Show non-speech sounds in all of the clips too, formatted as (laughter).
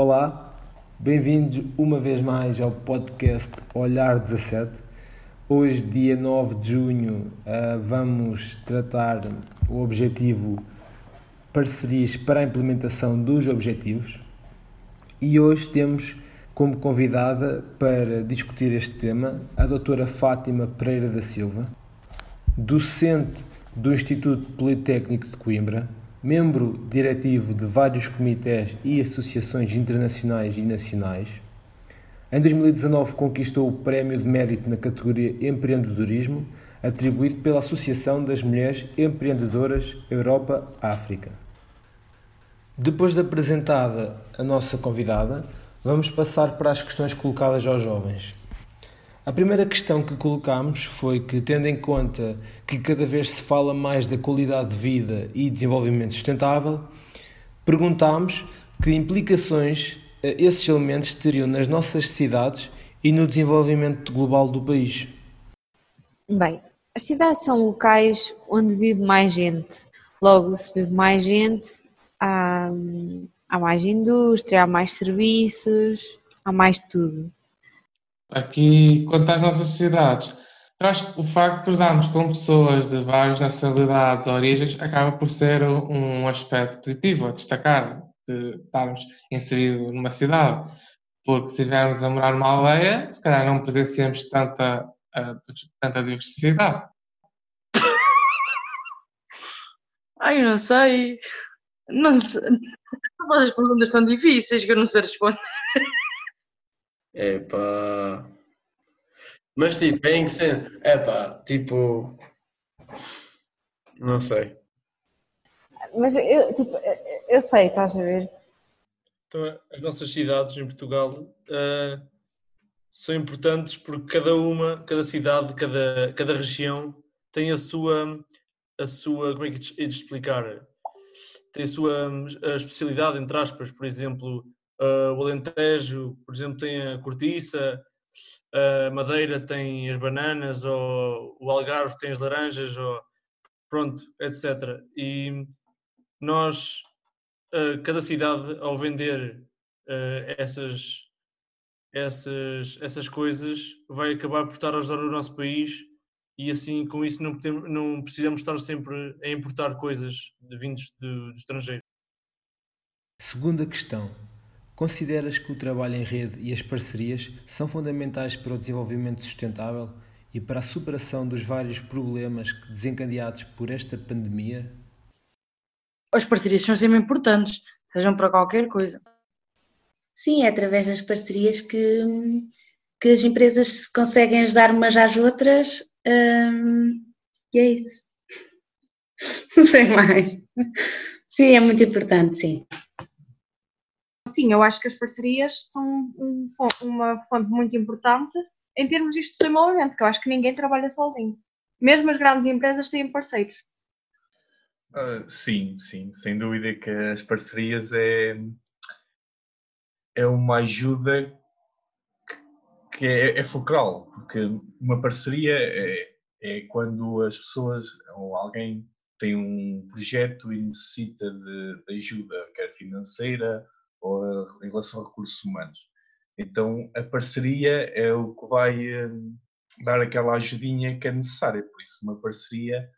Olá, bem-vindos uma vez mais ao podcast Olhar 17. Hoje, dia 9 de junho, ah, vamos tratar o objetivo parcerias para a implementação dos objetivos e hoje temos como convidada para discutir este tema a doutora Fátima Pereira da Silva, docente do Instituto Politécnico de Coimbra, membro diretivo de vários comitês e associações internacionais e nacionais. Em 2019 conquistou o Prémio de Mérito na categoria Empreendedorismo, atribuído pela Associação das Mulheres Empreendedoras Europa-África. Depois de apresentada a nossa convidada, vamos passar para as questões colocadas aos jovens. A primeira questão que colocámos foi que, tendo em conta que cada vez se fala mais da qualidade de vida e desenvolvimento sustentável, perguntámos que implicações eh, esses elementos teriam nas nossas cidades e no desenvolvimento global do país. Bem, as cidades são locais onde vive mais gente. Logo, se vive mais gente, há, há mais indústria, há mais serviços, há mais tudo. Aqui, quanto às nossas cidades, eu acho que o facto de cruzarmos com pessoas de várias nacionalidades, origens, acaba por ser um aspecto positivo a destacar, de estarmos inseridos numa cidade. Porque se estivermos a morar numa aldeia, se calhar não presenciamos tanta, tanta diversidade. (laughs) Ai, não sei. Não sei. As perguntas são difíceis que eu não sei responder. Epá. Mas tipo, é em que sentido? Epá, tipo. Não sei. Mas eu, tipo, eu sei, estás a ver? Então, as nossas cidades em Portugal uh, são importantes porque cada uma, cada cidade, cada, cada região tem a sua, a sua, como é que é de explicar? Tem a sua a especialidade, entre aspas, por exemplo, Uh, o Alentejo, por exemplo, tem a cortiça, a Madeira tem as bananas, ou o Algarve tem as laranjas, ou pronto, etc. E nós, uh, cada cidade, ao vender uh, essas, essas, essas coisas, vai acabar por estar a ajudar o nosso país e assim, com isso, não, podemos, não precisamos estar sempre a importar coisas de vindos do, do estrangeiro. Segunda questão. Consideras que o trabalho em rede e as parcerias são fundamentais para o desenvolvimento sustentável e para a superação dos vários problemas desencadeados por esta pandemia? As parcerias são sempre importantes, sejam para qualquer coisa. Sim, é através das parcerias que, que as empresas conseguem ajudar umas às outras hum, e é isso. (laughs) Não sei mais. Sim, é muito importante, sim. Sim, eu acho que as parcerias são um, uma fonte muito importante em termos de desenvolvimento, porque eu acho que ninguém trabalha sozinho. Mesmo as grandes empresas têm parceiros. Uh, sim, sim, sem dúvida que as parcerias é, é uma ajuda que, que é, é fulcral, porque uma parceria é, é quando as pessoas ou alguém tem um projeto e necessita de, de ajuda, quer financeira ou em relação a recursos humanos. Então a parceria é o que vai hum, dar aquela ajudinha que é necessária. Por isso, uma parceria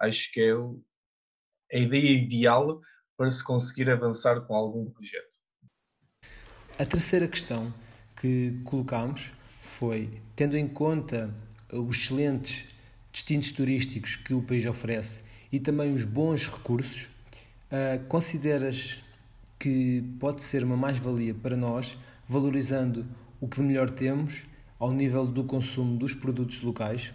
acho que é a ideia ideal para se conseguir avançar com algum projeto. A terceira questão que colocámos foi, tendo em conta os excelentes destinos turísticos que o país oferece e também os bons recursos, uh, consideras que pode ser uma mais-valia para nós, valorizando o que de melhor temos ao nível do consumo dos produtos locais?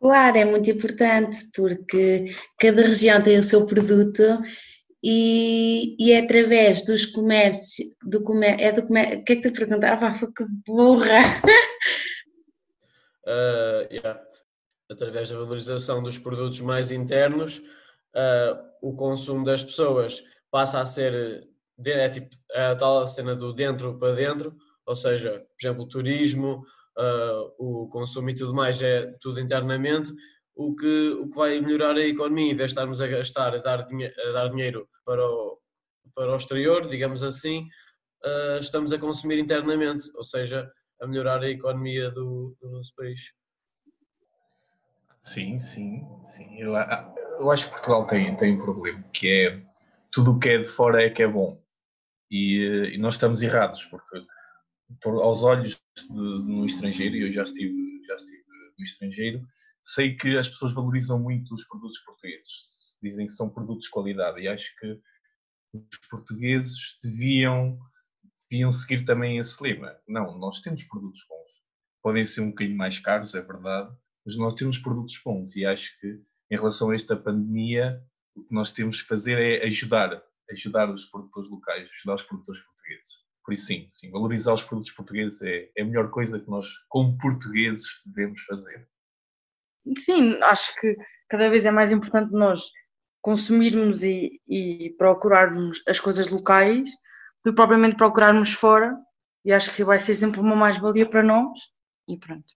Claro, é muito importante porque cada região tem o seu produto e, e é através dos comércios, do comércio, é do comércio, o que é que tu perguntava? Ah, (laughs) que burra! Uh, (laughs) yeah. Através da valorização dos produtos mais internos, uh, o consumo das pessoas passa a ser é tipo a tal cena do dentro para dentro, ou seja, por exemplo, o turismo, uh, o consumo e tudo mais é tudo internamente, o que, o que vai melhorar a economia, em vez de estarmos a gastar, a dar, dinhe a dar dinheiro para, o, para o exterior, digamos assim, uh, estamos a consumir internamente, ou seja, a melhorar a economia do, do nosso país. Sim, sim, sim. Eu, eu, acho que Portugal tem, tem um problema, que é tudo o que é de fora é que é bom. E, e nós estamos errados, porque por, aos olhos de, no estrangeiro, e eu já estive, já estive no estrangeiro, sei que as pessoas valorizam muito os produtos portugueses. Dizem que são produtos de qualidade e acho que os portugueses deviam, deviam seguir também esse lema. Não, nós temos produtos bons. Podem ser um bocadinho mais caros, é verdade, mas nós temos produtos bons e acho que em relação a esta pandemia o que nós temos que fazer é ajudar, ajudar os produtores locais, ajudar os produtores portugueses. Por isso sim, sim valorizar os produtos portugueses é, é a melhor coisa que nós, como portugueses, devemos fazer. Sim, acho que cada vez é mais importante nós consumirmos e, e procurarmos as coisas locais do que propriamente procurarmos fora e acho que vai ser sempre uma mais-valia para nós e pronto.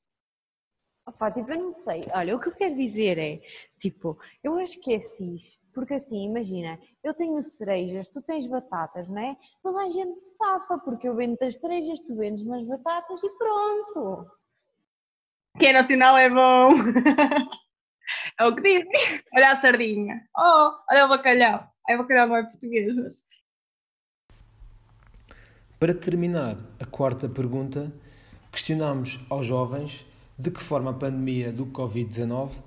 Oh, Fátima, eu não sei. Olha, o que eu quero dizer é, tipo, eu acho que é fixe, porque assim, imagina, eu tenho cerejas, tu tens batatas, não é? Toda a gente safa, porque eu vendo as cerejas, tu vendes umas batatas e pronto. Que é nacional é bom. (laughs) é o que dizem. Olha a sardinha. Oh, olha o bacalhau. É o bacalhau não é português, mas... Para terminar a quarta pergunta, questionamos aos jovens de que forma a pandemia do Covid-19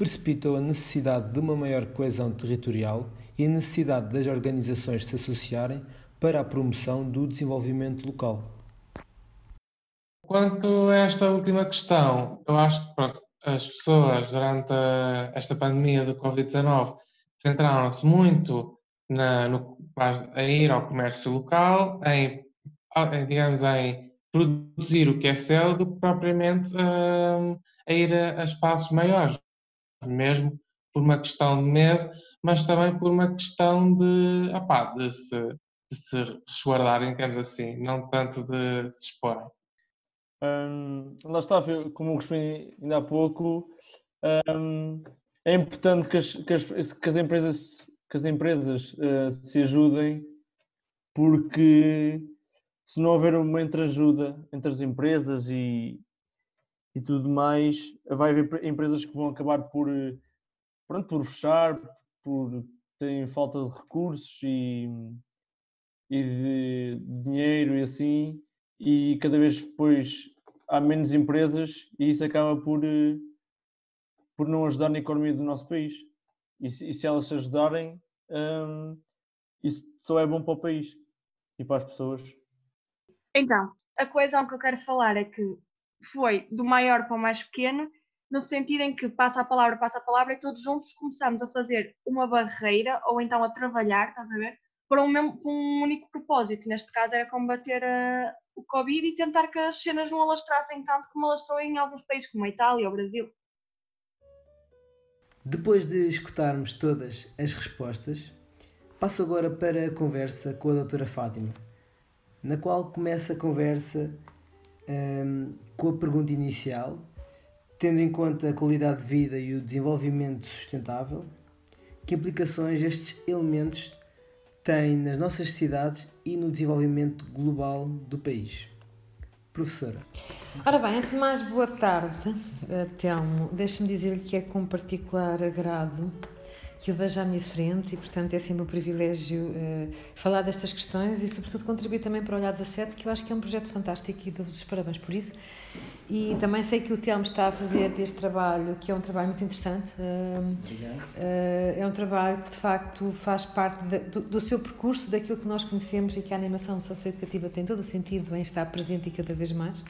precipitou a necessidade de uma maior coesão territorial e a necessidade das organizações se associarem para a promoção do desenvolvimento local. Quanto a esta última questão, eu acho que pronto, as pessoas durante a, esta pandemia do Covid-19 centraram-se muito na, no, a ir ao comércio local, em, digamos, em produzir o que é seu do que propriamente uh, a ir a, a, espaços maiores, mesmo por uma questão de medo, mas também por uma questão de, opá, de, se, de se resguardarem, digamos assim, não tanto de se exporem. Hum, lá está, como eu respondi ainda há pouco, hum, é importante que as, que as, que as empresas, que as empresas uh, se ajudem, porque se não houver uma entreajuda entre as empresas e, e tudo mais, vai haver empresas que vão acabar por, pronto, por fechar, por terem falta de recursos e, e de, dinheiro e assim, e cada vez depois há menos empresas e isso acaba por, por não ajudar na economia do nosso país. E se, e se elas se ajudarem, hum, isso só é bom para o país e para as pessoas. Então, a coesão que eu quero falar é que foi do maior para o mais pequeno, no sentido em que passa a palavra, passa a palavra e todos juntos começamos a fazer uma barreira ou então a trabalhar, estás a ver? Para um, mesmo, para um único propósito. Neste caso era combater a, o Covid e tentar que as cenas não alastrassem tanto como alastrou em alguns países como a Itália ou o Brasil. Depois de escutarmos todas as respostas, passo agora para a conversa com a doutora Fátima na qual começa a conversa um, com a pergunta inicial, tendo em conta a qualidade de vida e o desenvolvimento sustentável, que implicações estes elementos têm nas nossas cidades e no desenvolvimento global do país. Professora. Ora bem, antes de mais, boa tarde, (laughs) Telmo. Deixe-me dizer-lhe que é com particular agrado que eu vejo à minha frente e, portanto, é sempre um privilégio uh, falar destas questões e, sobretudo, contribuir também para o Olhar 17, que eu acho que é um projeto fantástico e dou-vos os parabéns por isso. E também sei que o Telmo está a fazer deste trabalho, que é um trabalho muito interessante. Uh, uh, é um trabalho que, de facto, faz parte de, do, do, seu percurso, daquilo que nós conhecemos e que a animação socioeducativa tem todo o sentido em estar presente e cada vez mais.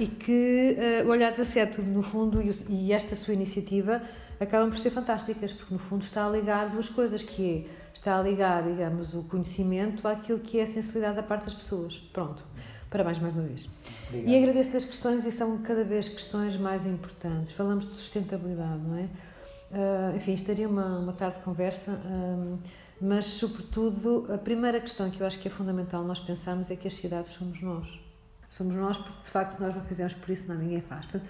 e que o Olhar 17, no fundo, e, e esta sua iniciativa acabam por ser fantásticas, porque no fundo está a ligar duas coisas, que é, está a ligar, digamos, o conhecimento àquilo que é a sensibilidade da parte das pessoas. Pronto. Parabéns mais uma vez. Obrigado. E agradeço as questões e são cada vez questões mais importantes. Falamos de sustentabilidade, não é? Uh, enfim, estaria uma, uma tarde de conversa, uh, mas sobretudo a primeira questão que eu acho que é fundamental nós pensarmos é que as cidades somos nós. Somos nós porque de facto se nós não fizermos por isso, não, ninguém faz. Portanto,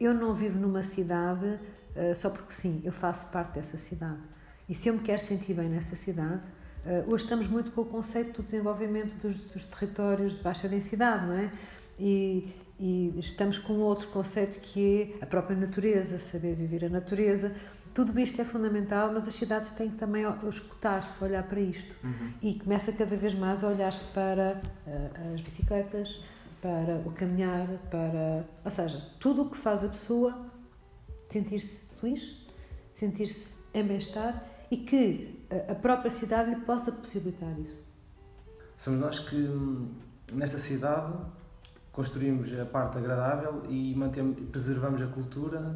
eu não vivo numa cidade uh, só porque sim, eu faço parte dessa cidade. e se eu me quero sentir bem nessa cidade, uh, hoje estamos muito com o conceito do desenvolvimento dos, dos territórios de baixa densidade, não é? E, e estamos com outro conceito que é a própria natureza, saber viver a natureza. Tudo isto é fundamental, mas as cidades têm que também escutar-se, olhar para isto. Uhum. E começa cada vez mais a olhar-se para uh, as bicicletas, para o caminhar, para. Ou seja, tudo o que faz a pessoa sentir-se feliz, sentir-se em bem-estar e que a própria cidade lhe possa possibilitar isso. Somos nós que, nesta cidade, construímos a parte agradável e mantemos, preservamos a cultura.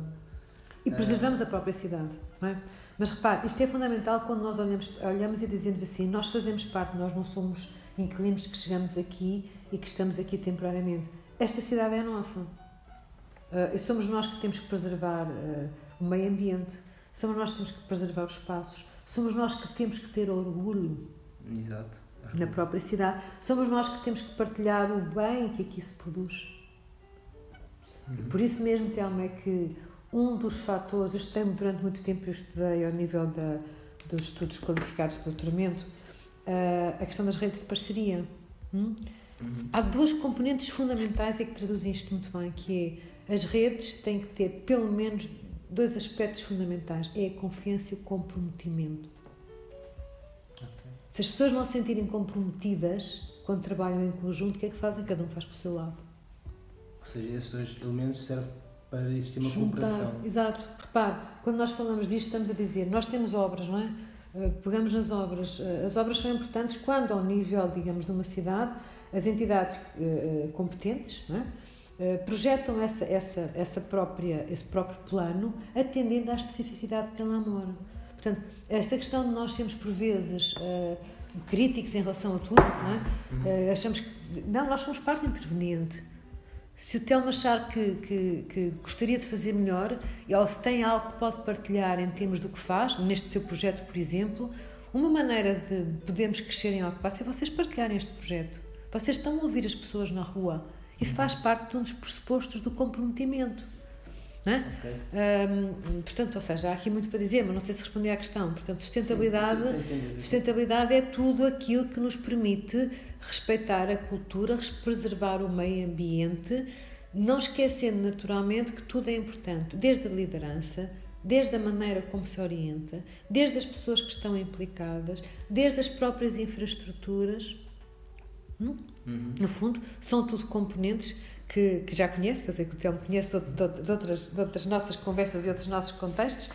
E preservamos a própria cidade, não é? Mas repare, isto é fundamental quando nós olhamos, olhamos e dizemos assim: nós fazemos parte, nós não somos inquilinos que chegamos aqui e que estamos aqui temporariamente. Esta cidade é nossa. Uh, e somos nós que temos que preservar uh, o meio ambiente, somos nós que temos que preservar os espaços, somos nós que temos que ter orgulho. Exato na própria cidade, somos nós que temos que partilhar o bem que aqui se produz. Uhum. Por isso mesmo, Telma, é que um dos fatores, eu estudei durante muito tempo, eu estudei ao nível da, dos estudos qualificados de doutoramento, uh, a questão das redes de parceria. Hum? Uhum. Há duas componentes fundamentais e que traduzem isto muito bem, que é as redes têm que ter pelo menos dois aspectos fundamentais, é a confiança e o comprometimento. Se as pessoas não se sentirem comprometidas quando trabalham em conjunto, o que é que fazem? Cada um faz para o seu lado. Ou seja, esses dois elementos servem para existir uma Juntar, cooperação. Exato. Repare, quando nós falamos disto, estamos a dizer, nós temos obras, não é? Eh, pegamos nas obras. Eh, as obras são importantes quando, ao nível, digamos, de uma cidade, as entidades uh, competentes não é? Uh, projetam essa, essa, essa própria, esse próprio plano atendendo à especificidade de quem lá mora. Portanto, esta questão de nós sermos, por vezes, uh, críticos em relação a tudo, não é? uh, achamos que. Não, nós somos parte interveniente. Se o Telmo achar que, que, que, gostaria de fazer melhor, ou se tem algo que pode partilhar em termos do que faz, neste seu projeto, por exemplo, uma maneira de podermos crescer em Alcobaça é vocês partilharem este projeto. Vocês estão a ouvir as pessoas na rua. Isso faz parte de um dos pressupostos do comprometimento. É? Okay. Um, portanto, ou seja, há aqui muito para dizer, mas não sei se respondi à questão. Portanto, sustentabilidade, Sim, sustentabilidade é tudo aquilo que nos permite respeitar a cultura, preservar o meio ambiente, não esquecendo naturalmente que tudo é importante, desde a liderança, desde a maneira como se orienta, desde as pessoas que estão implicadas, desde as próprias infraestruturas. Hum? Uhum. No fundo, são tudo componentes que, que já conhece, que eu sei que o Telmo conhece de, de, de, outras, de outras nossas conversas e outros nossos contextos,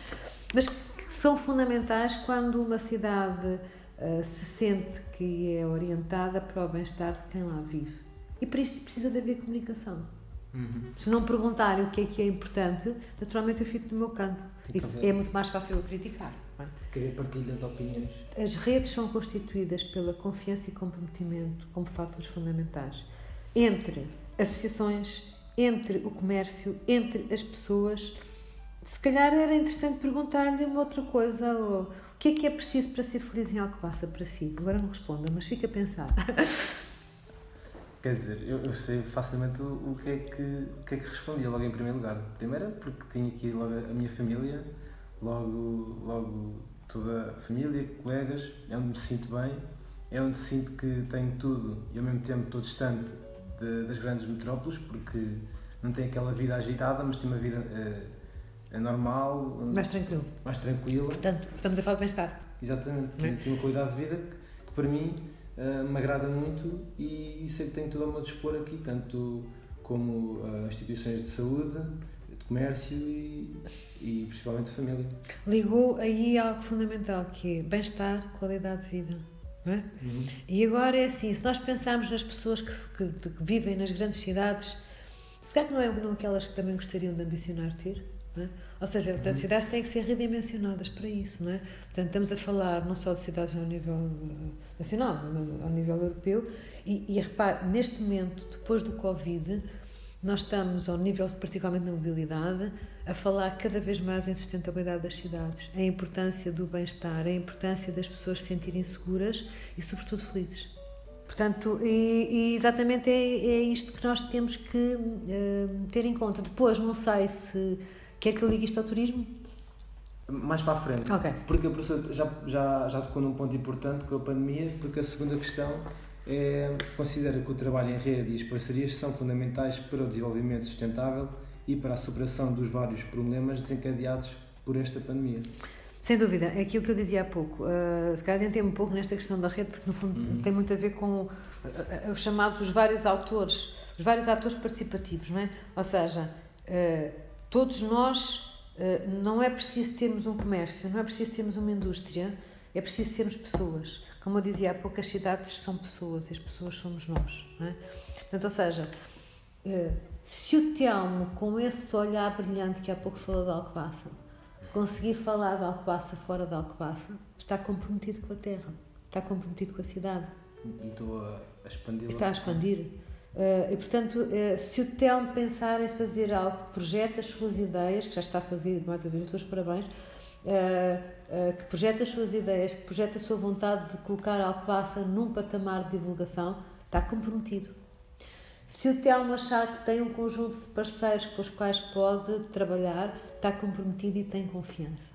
mas que são fundamentais quando uma cidade uh, se sente que é orientada para o bem-estar de quem lá vive. E para isto precisa de haver comunicação. Uhum. Se não perguntarem o que é que é importante, naturalmente eu fico no meu canto. Isso é muito mais fácil eu criticar. É? Querer partilha de opiniões. As redes são constituídas pela confiança e comprometimento como fatores fundamentais entre associações, entre o comércio, entre as pessoas. Se calhar era interessante perguntar-lhe uma outra coisa, ou, o que é que é preciso para ser feliz em Alcobaça para si? Agora não responda, mas fica a pensar. (laughs) Quer dizer, eu, eu sei facilmente o, o, que é que, o que é que respondia logo em primeiro lugar. Primeiro, porque tinha aqui logo a minha família, logo, logo toda a família, colegas, é onde me sinto bem, é onde sinto que tenho tudo e ao mesmo tempo estou distante de, das grandes metrópoles, porque não tem aquela vida agitada, mas tem uma vida uh, normal. Mais tranquilo. Mais tranquila. Portanto, estamos a falar de bem-estar. Exatamente. É? Tem uma qualidade de vida que, que para mim uh, me agrada muito e sei que tenho tudo ao meu dispor aqui, tanto como uh, instituições de saúde, de comércio e, e principalmente família. Ligou aí algo fundamental que é bem-estar, qualidade de vida. É? Uhum. E agora é assim, se nós pensarmos nas pessoas que, que, que, vivem nas grandes cidades, se calhar não é não aquelas que também gostariam de ambicionar ter, é? Ou seja, uhum. as cidades têm que ser redimensionadas para isso, não é? Portanto, estamos a falar não só de cidades ao nível eh, nacional, ao nível europeu, e, e repare, neste momento, depois do Covid, nós estamos, ao nível, particularmente na mobilidade, a falar cada vez mais em sustentabilidade das cidades, a importância do bem-estar, a importância das pessoas se sentirem seguras e, sobretudo, felizes. Portanto, e, e exatamente é, é, isto que nós temos que uh, ter em conta. Depois, não sei se quer que eu ligue isto ao turismo. mais para a frente. Ok. Porque a professora já, já, já tocou num ponto importante com a pandemia, porque a segunda questão é considera que o trabalho em rede e as parcerias são fundamentais para o desenvolvimento sustentável e para a superação dos vários problemas desencadeados por esta pandemia. Sem dúvida, é aquilo que eu dizia há pouco. Uh, se calhar entrei um pouco nesta questão da rede, porque no fundo Uhum. tem muito a ver com uh, uh, os chamados os vários autores, os vários atores participativos, não é? Ou seja, uh, todos nós, não é preciso termos um comércio, não é preciso termos uma indústria, é preciso sermos pessoas. Como eu dizia há pouco, as cidades são pessoas e as pessoas somos nós, não é? Portanto, ou seja, uh, se o Telmo, com esse olhar brilhante que há pouco falou de Alcobaça, conseguir falar de Alcobaça fora de Alcobaça, está comprometido com a terra, está comprometido com a cidade, E estou a, expandi-la. está a expandir. Uh, e portanto, uh, se o Telmo pensar em fazer algo que projeta as suas ideias, que já está a fazer, mais uma vez, os seus parabéns, uh, que projeta as suas ideias, que projeta a sua vontade de colocar Alcobaça num patamar de divulgação, está comprometido. Se o Telmo achar que tem um conjunto de parceiros com os quais pode trabalhar, está comprometido e tem confiança.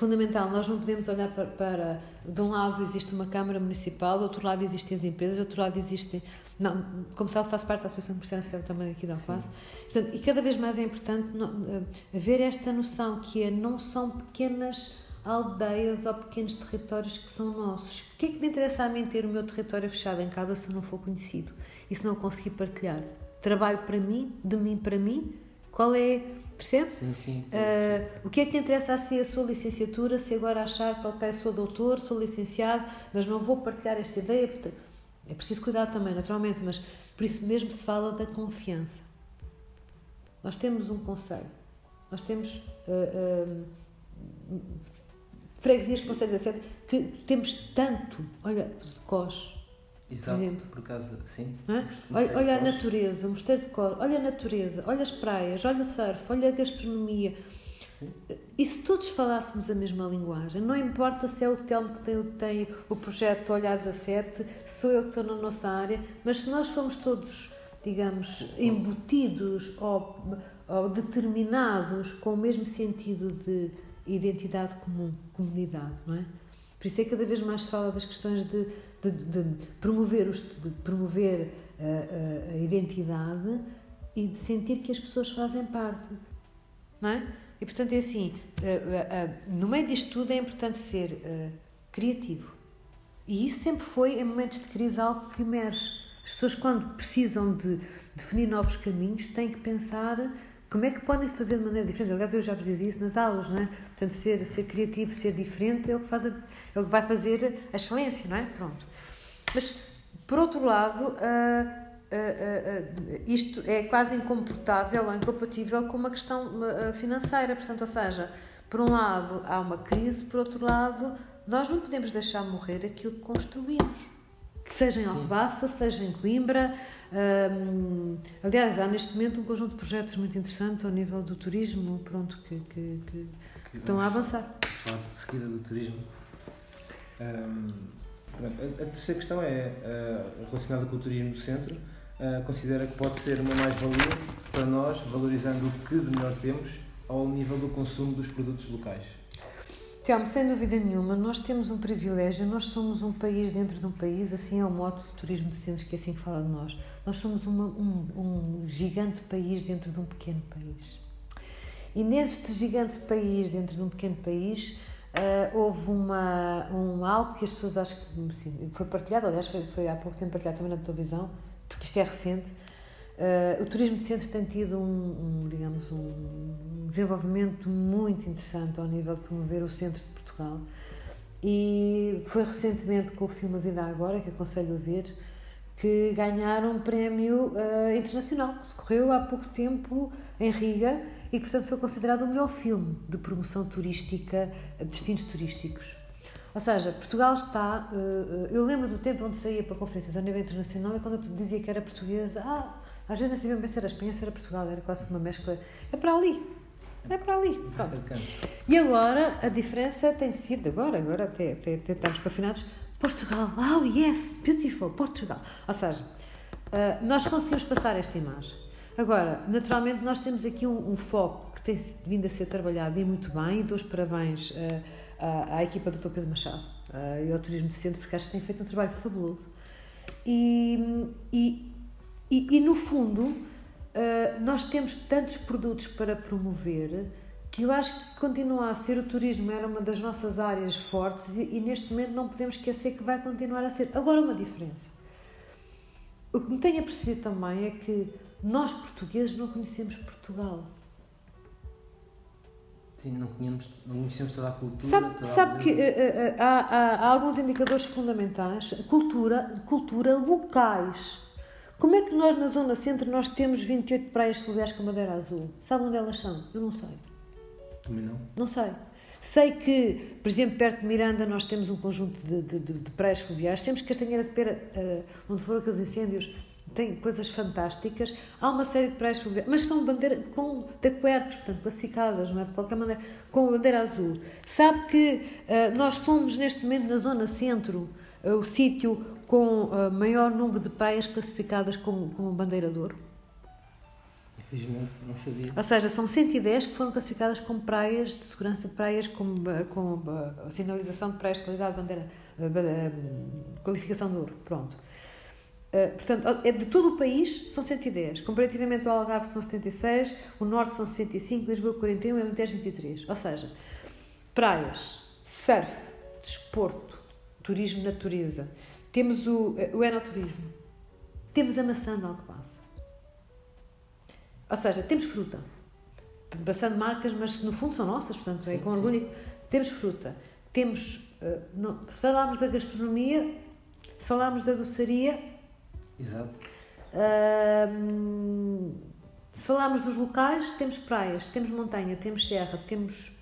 Fundamental, nós não podemos olhar para, para, de um lado existe uma Câmara Municipal, do outro lado existem as empresas, do outro lado existem. Não, como sabe, faço parte da Associação Comercial Industrial também aqui da Alface. Portanto, e cada vez mais é importante não, eh, haver esta noção que é, não são pequenas aldeias ou pequenos territórios que são nossos. O que é que me interessa a mim ter o meu território fechado em casa se não for conhecido e se não conseguir partilhar? Trabalho para mim, de mim para mim? Qual é. Percebe? Sim, sim. Uh, o que é que interessa a si a sua licenciatura se agora achar que, ok, sou doutor, sou licenciado, mas não vou partilhar esta ideia? Portanto, É preciso cuidar também, naturalmente, mas por isso mesmo se fala da confiança. Nós temos um conselho, nós temos uh, uh, freguesias, conselhos, etc., que temos tanto, olha, Cós, Exato, por exemplo. por acaso, sim. Olha, olha a natureza, o mosteiro de Cor, olha a natureza, olha as praias, olha o surf, olha a gastronomia. Sim. E se todos falássemos a mesma linguagem, não importa se é o Telmo que tem, tem o projeto Olhar 17, sou eu que estou na nossa área, mas se nós formos todos, digamos, embutidos ou, ou determinados com o mesmo sentido de identidade comum, comunidade, não é? Por isso é que cada vez mais se fala das questões de, de, de promover, os, de promover a, a, a, identidade e de sentir que as pessoas fazem parte. Não é? E portanto é assim: no meio disto tudo é importante ser criativo. E isso sempre foi, em momentos de crise, algo que emerge. As pessoas, quando precisam de definir novos caminhos, têm que pensar como é que podem fazer de maneira diferente? Aliás, eu já vos dizia isso nas aulas, não é? Portanto, ser, ser criativo, ser diferente é o, que faz a, é o que vai fazer a excelência, não é? Pronto. Mas, por outro lado, uh, uh, uh, isto é quase incomportável ou incompatível com uma questão financeira. Portanto, ou seja, por um lado há uma crise, por outro lado, nós não podemos deixar morrer aquilo que construímos seja em Alcobaça, seja em Coimbra. Um, aliás, há neste momento um conjunto de projetos muito interessantes ao nível do turismo, pronto, que, que, que, que estão a avançar. Falar de seguida do turismo. Um, a, a, terceira questão é uh, relacionada com o turismo do centro. Uh, considera que pode ser uma mais-valia para nós, valorizando o que de melhor temos ao nível do consumo dos produtos locais. Telmo, sem dúvida nenhuma, nós temos um privilégio, nós somos um país dentro de um país, assim é o modo de turismo de centros que é assim que fala de nós. Nós somos uma, um, um, gigante país dentro de um pequeno país. E neste gigante país, dentro de um pequeno país, uh, houve uma, um algo que as pessoas acham que foi partilhado, aliás, foi, foi há pouco tempo partilhado também na televisão, porque isto é recente. Uh, o turismo de centros tem tido um, um, digamos, um desenvolvimento muito interessante ao nível de promover o centro de Portugal e foi recentemente com o filme A Vida Agora, que aconselho a ver, que ganharam um prémio uh, internacional, que decorreu há pouco tempo em Riga e, portanto, foi considerado o melhor filme de promoção turística, de destinos turísticos. Ou seja, Portugal está. Uh, eu lembro do tempo onde saía para conferências a nível internacional e quando eu dizia que era portuguesa, ah, às vezes não sabia bem se era Espanha, se era Portugal, era quase uma mescla. É para ali, é para ali. Pronto. E agora a diferença tem sido, agora, agora até, até, até estamos confinados, Portugal, oh yes, beautiful, Portugal. Ou seja, uh, nós conseguimos passar esta imagem. Agora, naturalmente, nós temos aqui um, um foco que tem vindo a ser trabalhado e muito bem, e dou os parabéns uh, à, à, equipa do Dr. Pedro Machado uh, e ao Turismo do Centro, porque acho que tem feito um trabalho fabuloso. E, e, e, e no fundo, uh, nós temos tantos produtos para promover que eu acho que continua a ser o turismo, era uma das nossas áreas fortes e, e, neste momento não podemos esquecer que vai continuar a ser. Agora, uma diferença. O que me tenho apercebido também é que nós portugueses não conhecemos Portugal. Sim, não conhecemos, não conhecemos toda a cultura. Sabe, toda sabe a... que uh, uh, há, há, há, alguns indicadores fundamentais. Cultura, cultura locais. Como é que nós na Zona Centro nós temos 28 praias fluviais com madeira azul? Sabe onde elas são? Eu não sei. Também não. Não sei. Sei que, por exemplo, perto de Miranda nós temos um conjunto de, de, de, de praias fluviais. Temos Castanheira de Pera, uh, onde foram aqueles incêndios, tem coisas fantásticas. Há uma série de praias fluviais, mas são bandeira, com taquertos, portanto, classificadas, não é? De qualquer maneira, com a bandeira azul. Sabe que uh, nós somos, neste momento, na zona centro, uh, o sítio com uh, maior número de praias classificadas com, com bandeira de ouro? Não sabia. Ou seja, são 110 que foram classificadas como praias de segurança, praias com, com a sinalização de praias de qualidade, bandeira, qualificação de ouro. Pronto. Uh, portanto, é de todo o país são 110. Comparativamente ao Algarve são 76, o Norte são 65, Lisboa 41 e Alentejo 23. Ou seja, praias, surf, desporto, turismo natureza. Temos o, o enoturismo. Temos a maçã de Alcobaça. Ou seja, temos fruta. Passando marcas, mas no fundo são nossas, portanto, sim, é com orgulho. Temos fruta. Temos, uh, não, se falarmos da gastronomia, se falarmos da doçaria, Exato. Uh, se falarmos dos locais, temos praias, temos montanha, temos serra, temos.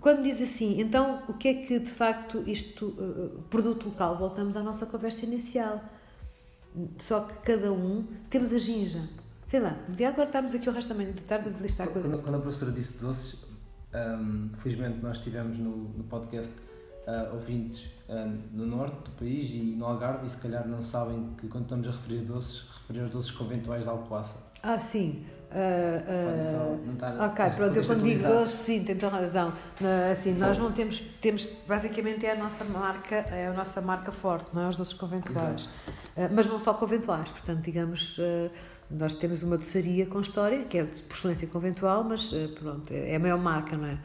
Quando diz assim, então o que é que de facto isto, uh, produto local? Voltamos à nossa conversa inicial. Só que cada um temos a ginja. Sei lá, podia agora estarmos aqui o resto da manhã de tarde a listar quando, quando, quando a professora disse doces, um, felizmente nós tivemos no, no podcast uh, ouvintes uh, no norte do país e no Algarve e se calhar não sabem que quando estamos a referir doces, referir aos doces conventuais de Alcoaça. Ah, sim. Uh, uh, ok, pronto, eu quando digo doce, sim, tem toda razão. Uh, assim, nós não temos, temos, basicamente é a nossa marca, é a nossa marca forte, não é? Os doces conventuais. mas não só conventuais, portanto, digamos, nós temos uma doçaria com história, que é por excelência conventual, mas pronto, é a maior marca, não é?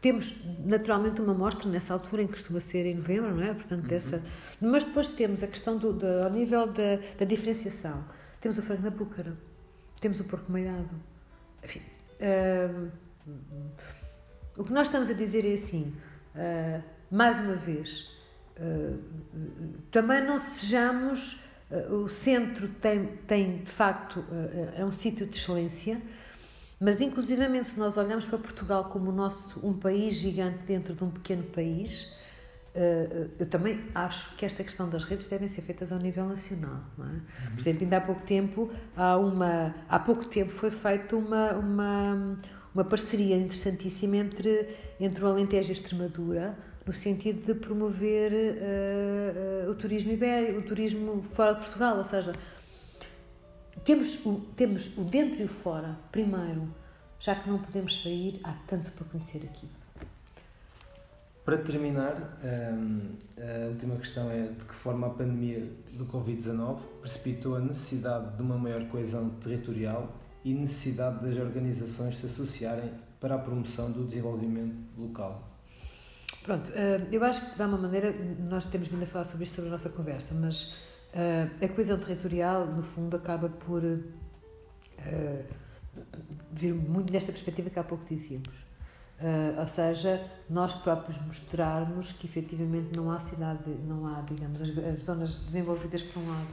Temos naturalmente uma mostra nessa altura, em que costuma ser em novembro, não é? Portanto, uhum. dessa... Mas depois temos a questão do, do ao nível da, da diferenciação. Temos o frango na búcara, temos o porco meirado. Enfim, uh, o que nós estamos a dizer é assim, uh, mais uma vez, uh, também não sejamos. o centro tem, tem de facto, é um sítio de excelência mas, inclusivamente, se nós olhamos para Portugal como o nosso, um país gigante dentro de um pequeno país, eh, eu também acho que esta questão das redes devem ser feitas ao nível nacional. É? Uhum. Por exemplo, ainda há pouco tempo, há, uma, há pouco tempo foi feita uma, uma, uma parceria interessantíssima entre, entre o Alentejo e a Extremadura, no sentido de promover uh, uh, o turismo ibérico, o turismo fora de Portugal, ou seja, temos o, temos o dentro e o fora, primeiro, já que não podemos sair, há tanto para conhecer aqui. Para terminar, hum, a última questão é de que forma a pandemia do Covid-19 precipitou a necessidade de uma maior coesão territorial e necessidade das organizações se associarem para a promoção do desenvolvimento local. Pronto, hum, eu acho que de uma maneira, nós temos vindo a falar sobre isto sobre a nossa conversa, mas Uh, a coesão territorial, no fundo, acaba por uh, vir muito nesta perspectiva que há pouco dizíamos. Uh, ou seja, nós próprios mostrarmos que efetivamente não há cidade, não há, digamos, as, as zonas desenvolvidas por um lado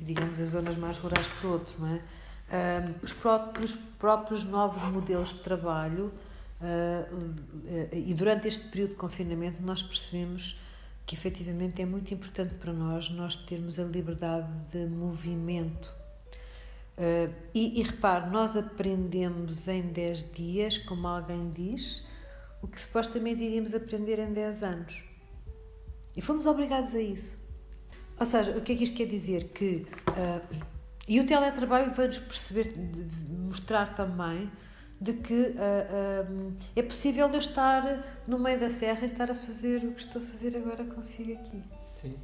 e, digamos, as zonas mais rurais por outro, não é? os, próprios, próprios novos modelos de trabalho e durante este período de confinamento nós percebemos que efetivamente é muito importante para nós nós termos a liberdade de movimento. Uh, e, e repare, nós aprendemos em 10 dias, como alguém diz, o que supostamente iríamos aprender em 10 anos. E fomos obrigados a isso. Ou seja, o que é que isto quer dizer? Que uh, E o teletrabalho vai-nos perceber, mostrar também de que uh, uh, é possível eu estar no meio da serra e estar a fazer o que estou a fazer agora consigo aqui. Sim.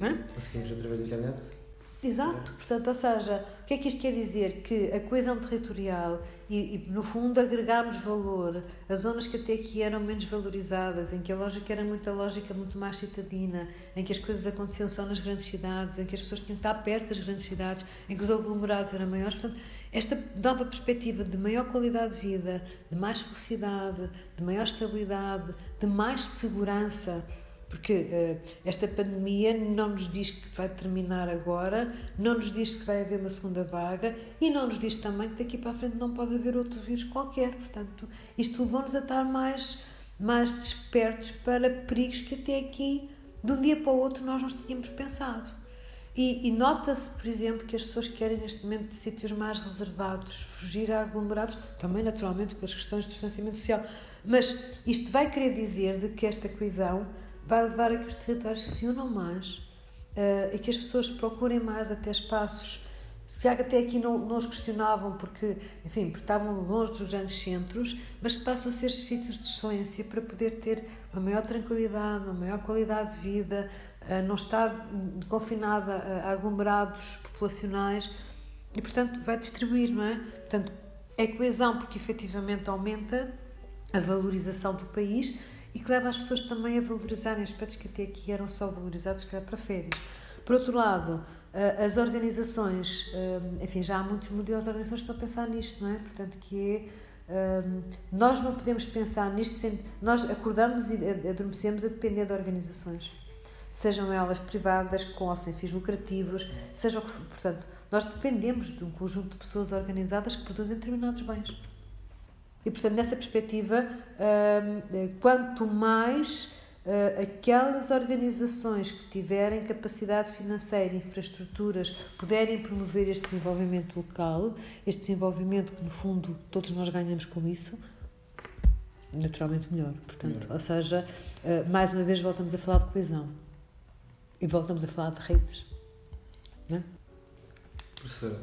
Hã? Conseguimos através da internet. Exato, portanto, ou seja, o que é que isto quer dizer? Que a coesão territorial e, e, no fundo, agregarmos valor a zonas que até aqui eram menos valorizadas, em que a lógica era muita lógica muito mais citadina, em que as coisas aconteciam só nas grandes cidades, em que as pessoas tinham que estar perto das grandes cidades, em que os aglomerados eram maiores. Portanto, esta nova perspectiva de maior qualidade de vida, de mais felicidade, de maior estabilidade, de mais segurança porque uh, esta pandemia não nos diz que vai terminar agora, não nos diz que vai haver uma segunda vaga e não nos diz também que daqui para a frente não pode haver outro vírus qualquer. Portanto, isto levou-nos a estar mais, mais despertos para perigos que até aqui, de um dia para o outro, nós não tínhamos pensado. E, e nota-se, por exemplo, que as pessoas querem neste momento de sítios mais reservados, fugir a aglomerados, também naturalmente pelas questões de distanciamento social. Mas isto vai querer dizer de que esta coesão vai levar a que os territórios se unam mais uh, e que as pessoas procurem mais até espaços que até aqui não, não os questionavam porque, enfim, porque estavam longe dos grandes centros, mas que passam a ser sítios de excelência para poder ter uma maior tranquilidade, uma maior qualidade de vida, uh, não estar confinada a aglomerados populacionais e, portanto, vai distribuir, não é? Portanto, é coesão porque efetivamente aumenta a valorização do país e que leva as pessoas também a valorizarem aspectos que até aqui eram só valorizados, que era para férias. Por outro lado, eh, as organizações, eh, enfim, já há muitos modelos de organizações que estão a pensar nisto, não é? Portanto, que é, eh, nós não podemos pensar nisto sem, nós acordamos e adormecemos a depender de organizações. Sejam elas privadas, com ou sem fins lucrativos, seja o que for. Portanto, nós dependemos de um conjunto de pessoas organizadas que produzem determinados bens. E, portanto, nessa perspectiva, hum, quanto mais hum, aquelas organizações que tiverem capacidade financeira, infraestruturas, puderem promover este desenvolvimento local, este desenvolvimento que, no fundo, todos nós ganhamos com isso, naturalmente melhor. Portanto, melhor. ou seja, hum, mais uma vez voltamos a falar de coesão e voltamos a falar de redes. Não é? Professora,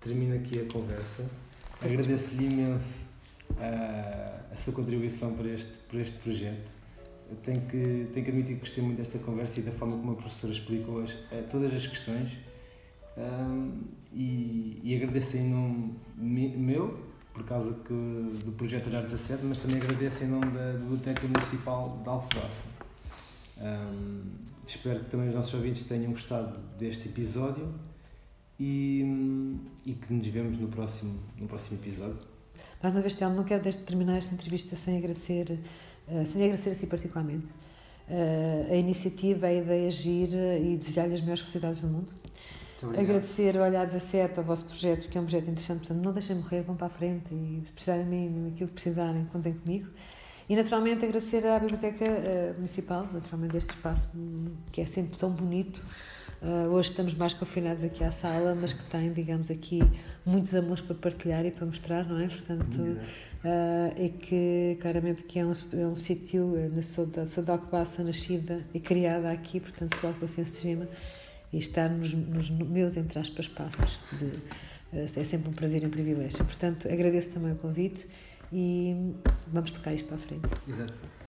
termina aqui a conversa. Agradeço-lhe imenso uh, a sua contribuição para este, para este projeto. Eu tenho que, tenho que admitir que gostei muito desta conversa e da forma como a professora explicou as, uh, todas as questões. Um, e, e, agradeço em nome meu, por causa que, do projeto Olhar 17, mas também agradeço em nome da Biblioteca Municipal de Alcobaça. Um, espero que também os nossos ouvintes tenham gostado deste episódio e, e que nos vemos no próximo, no próximo episódio. Mais uma vez, Telmo, não quero terminar esta entrevista sem agradecer, uh, sem agradecer a si particularmente uh, a iniciativa, a ideia agir e desejar-lhe as melhores felicidades do mundo. Agradecer o Olhar 17 ao vosso projeto, que é um projeto interessante, portanto, não deixem morrer, vão para a frente e se precisarem de mim, aquilo que precisarem, contem comigo. E naturalmente agradecer à Biblioteca uh, Municipal, naturalmente, este espaço que é sempre tão bonito Uh, hoje estamos mais confinados aqui à sala, mas que tem, digamos, aqui muitos amores para partilhar e para mostrar, não é? Portanto, uh, e que claramente que é um, é um sítio, na sou, sou de Alcobaça, nascida e criada aqui, portanto sou alcobacense Gema, e estar nos, nos meus, entre aspas, passos de, uh, é sempre um prazer e um privilégio. Portanto, agradeço também o convite e vamos tocar isto para a frente. Exato.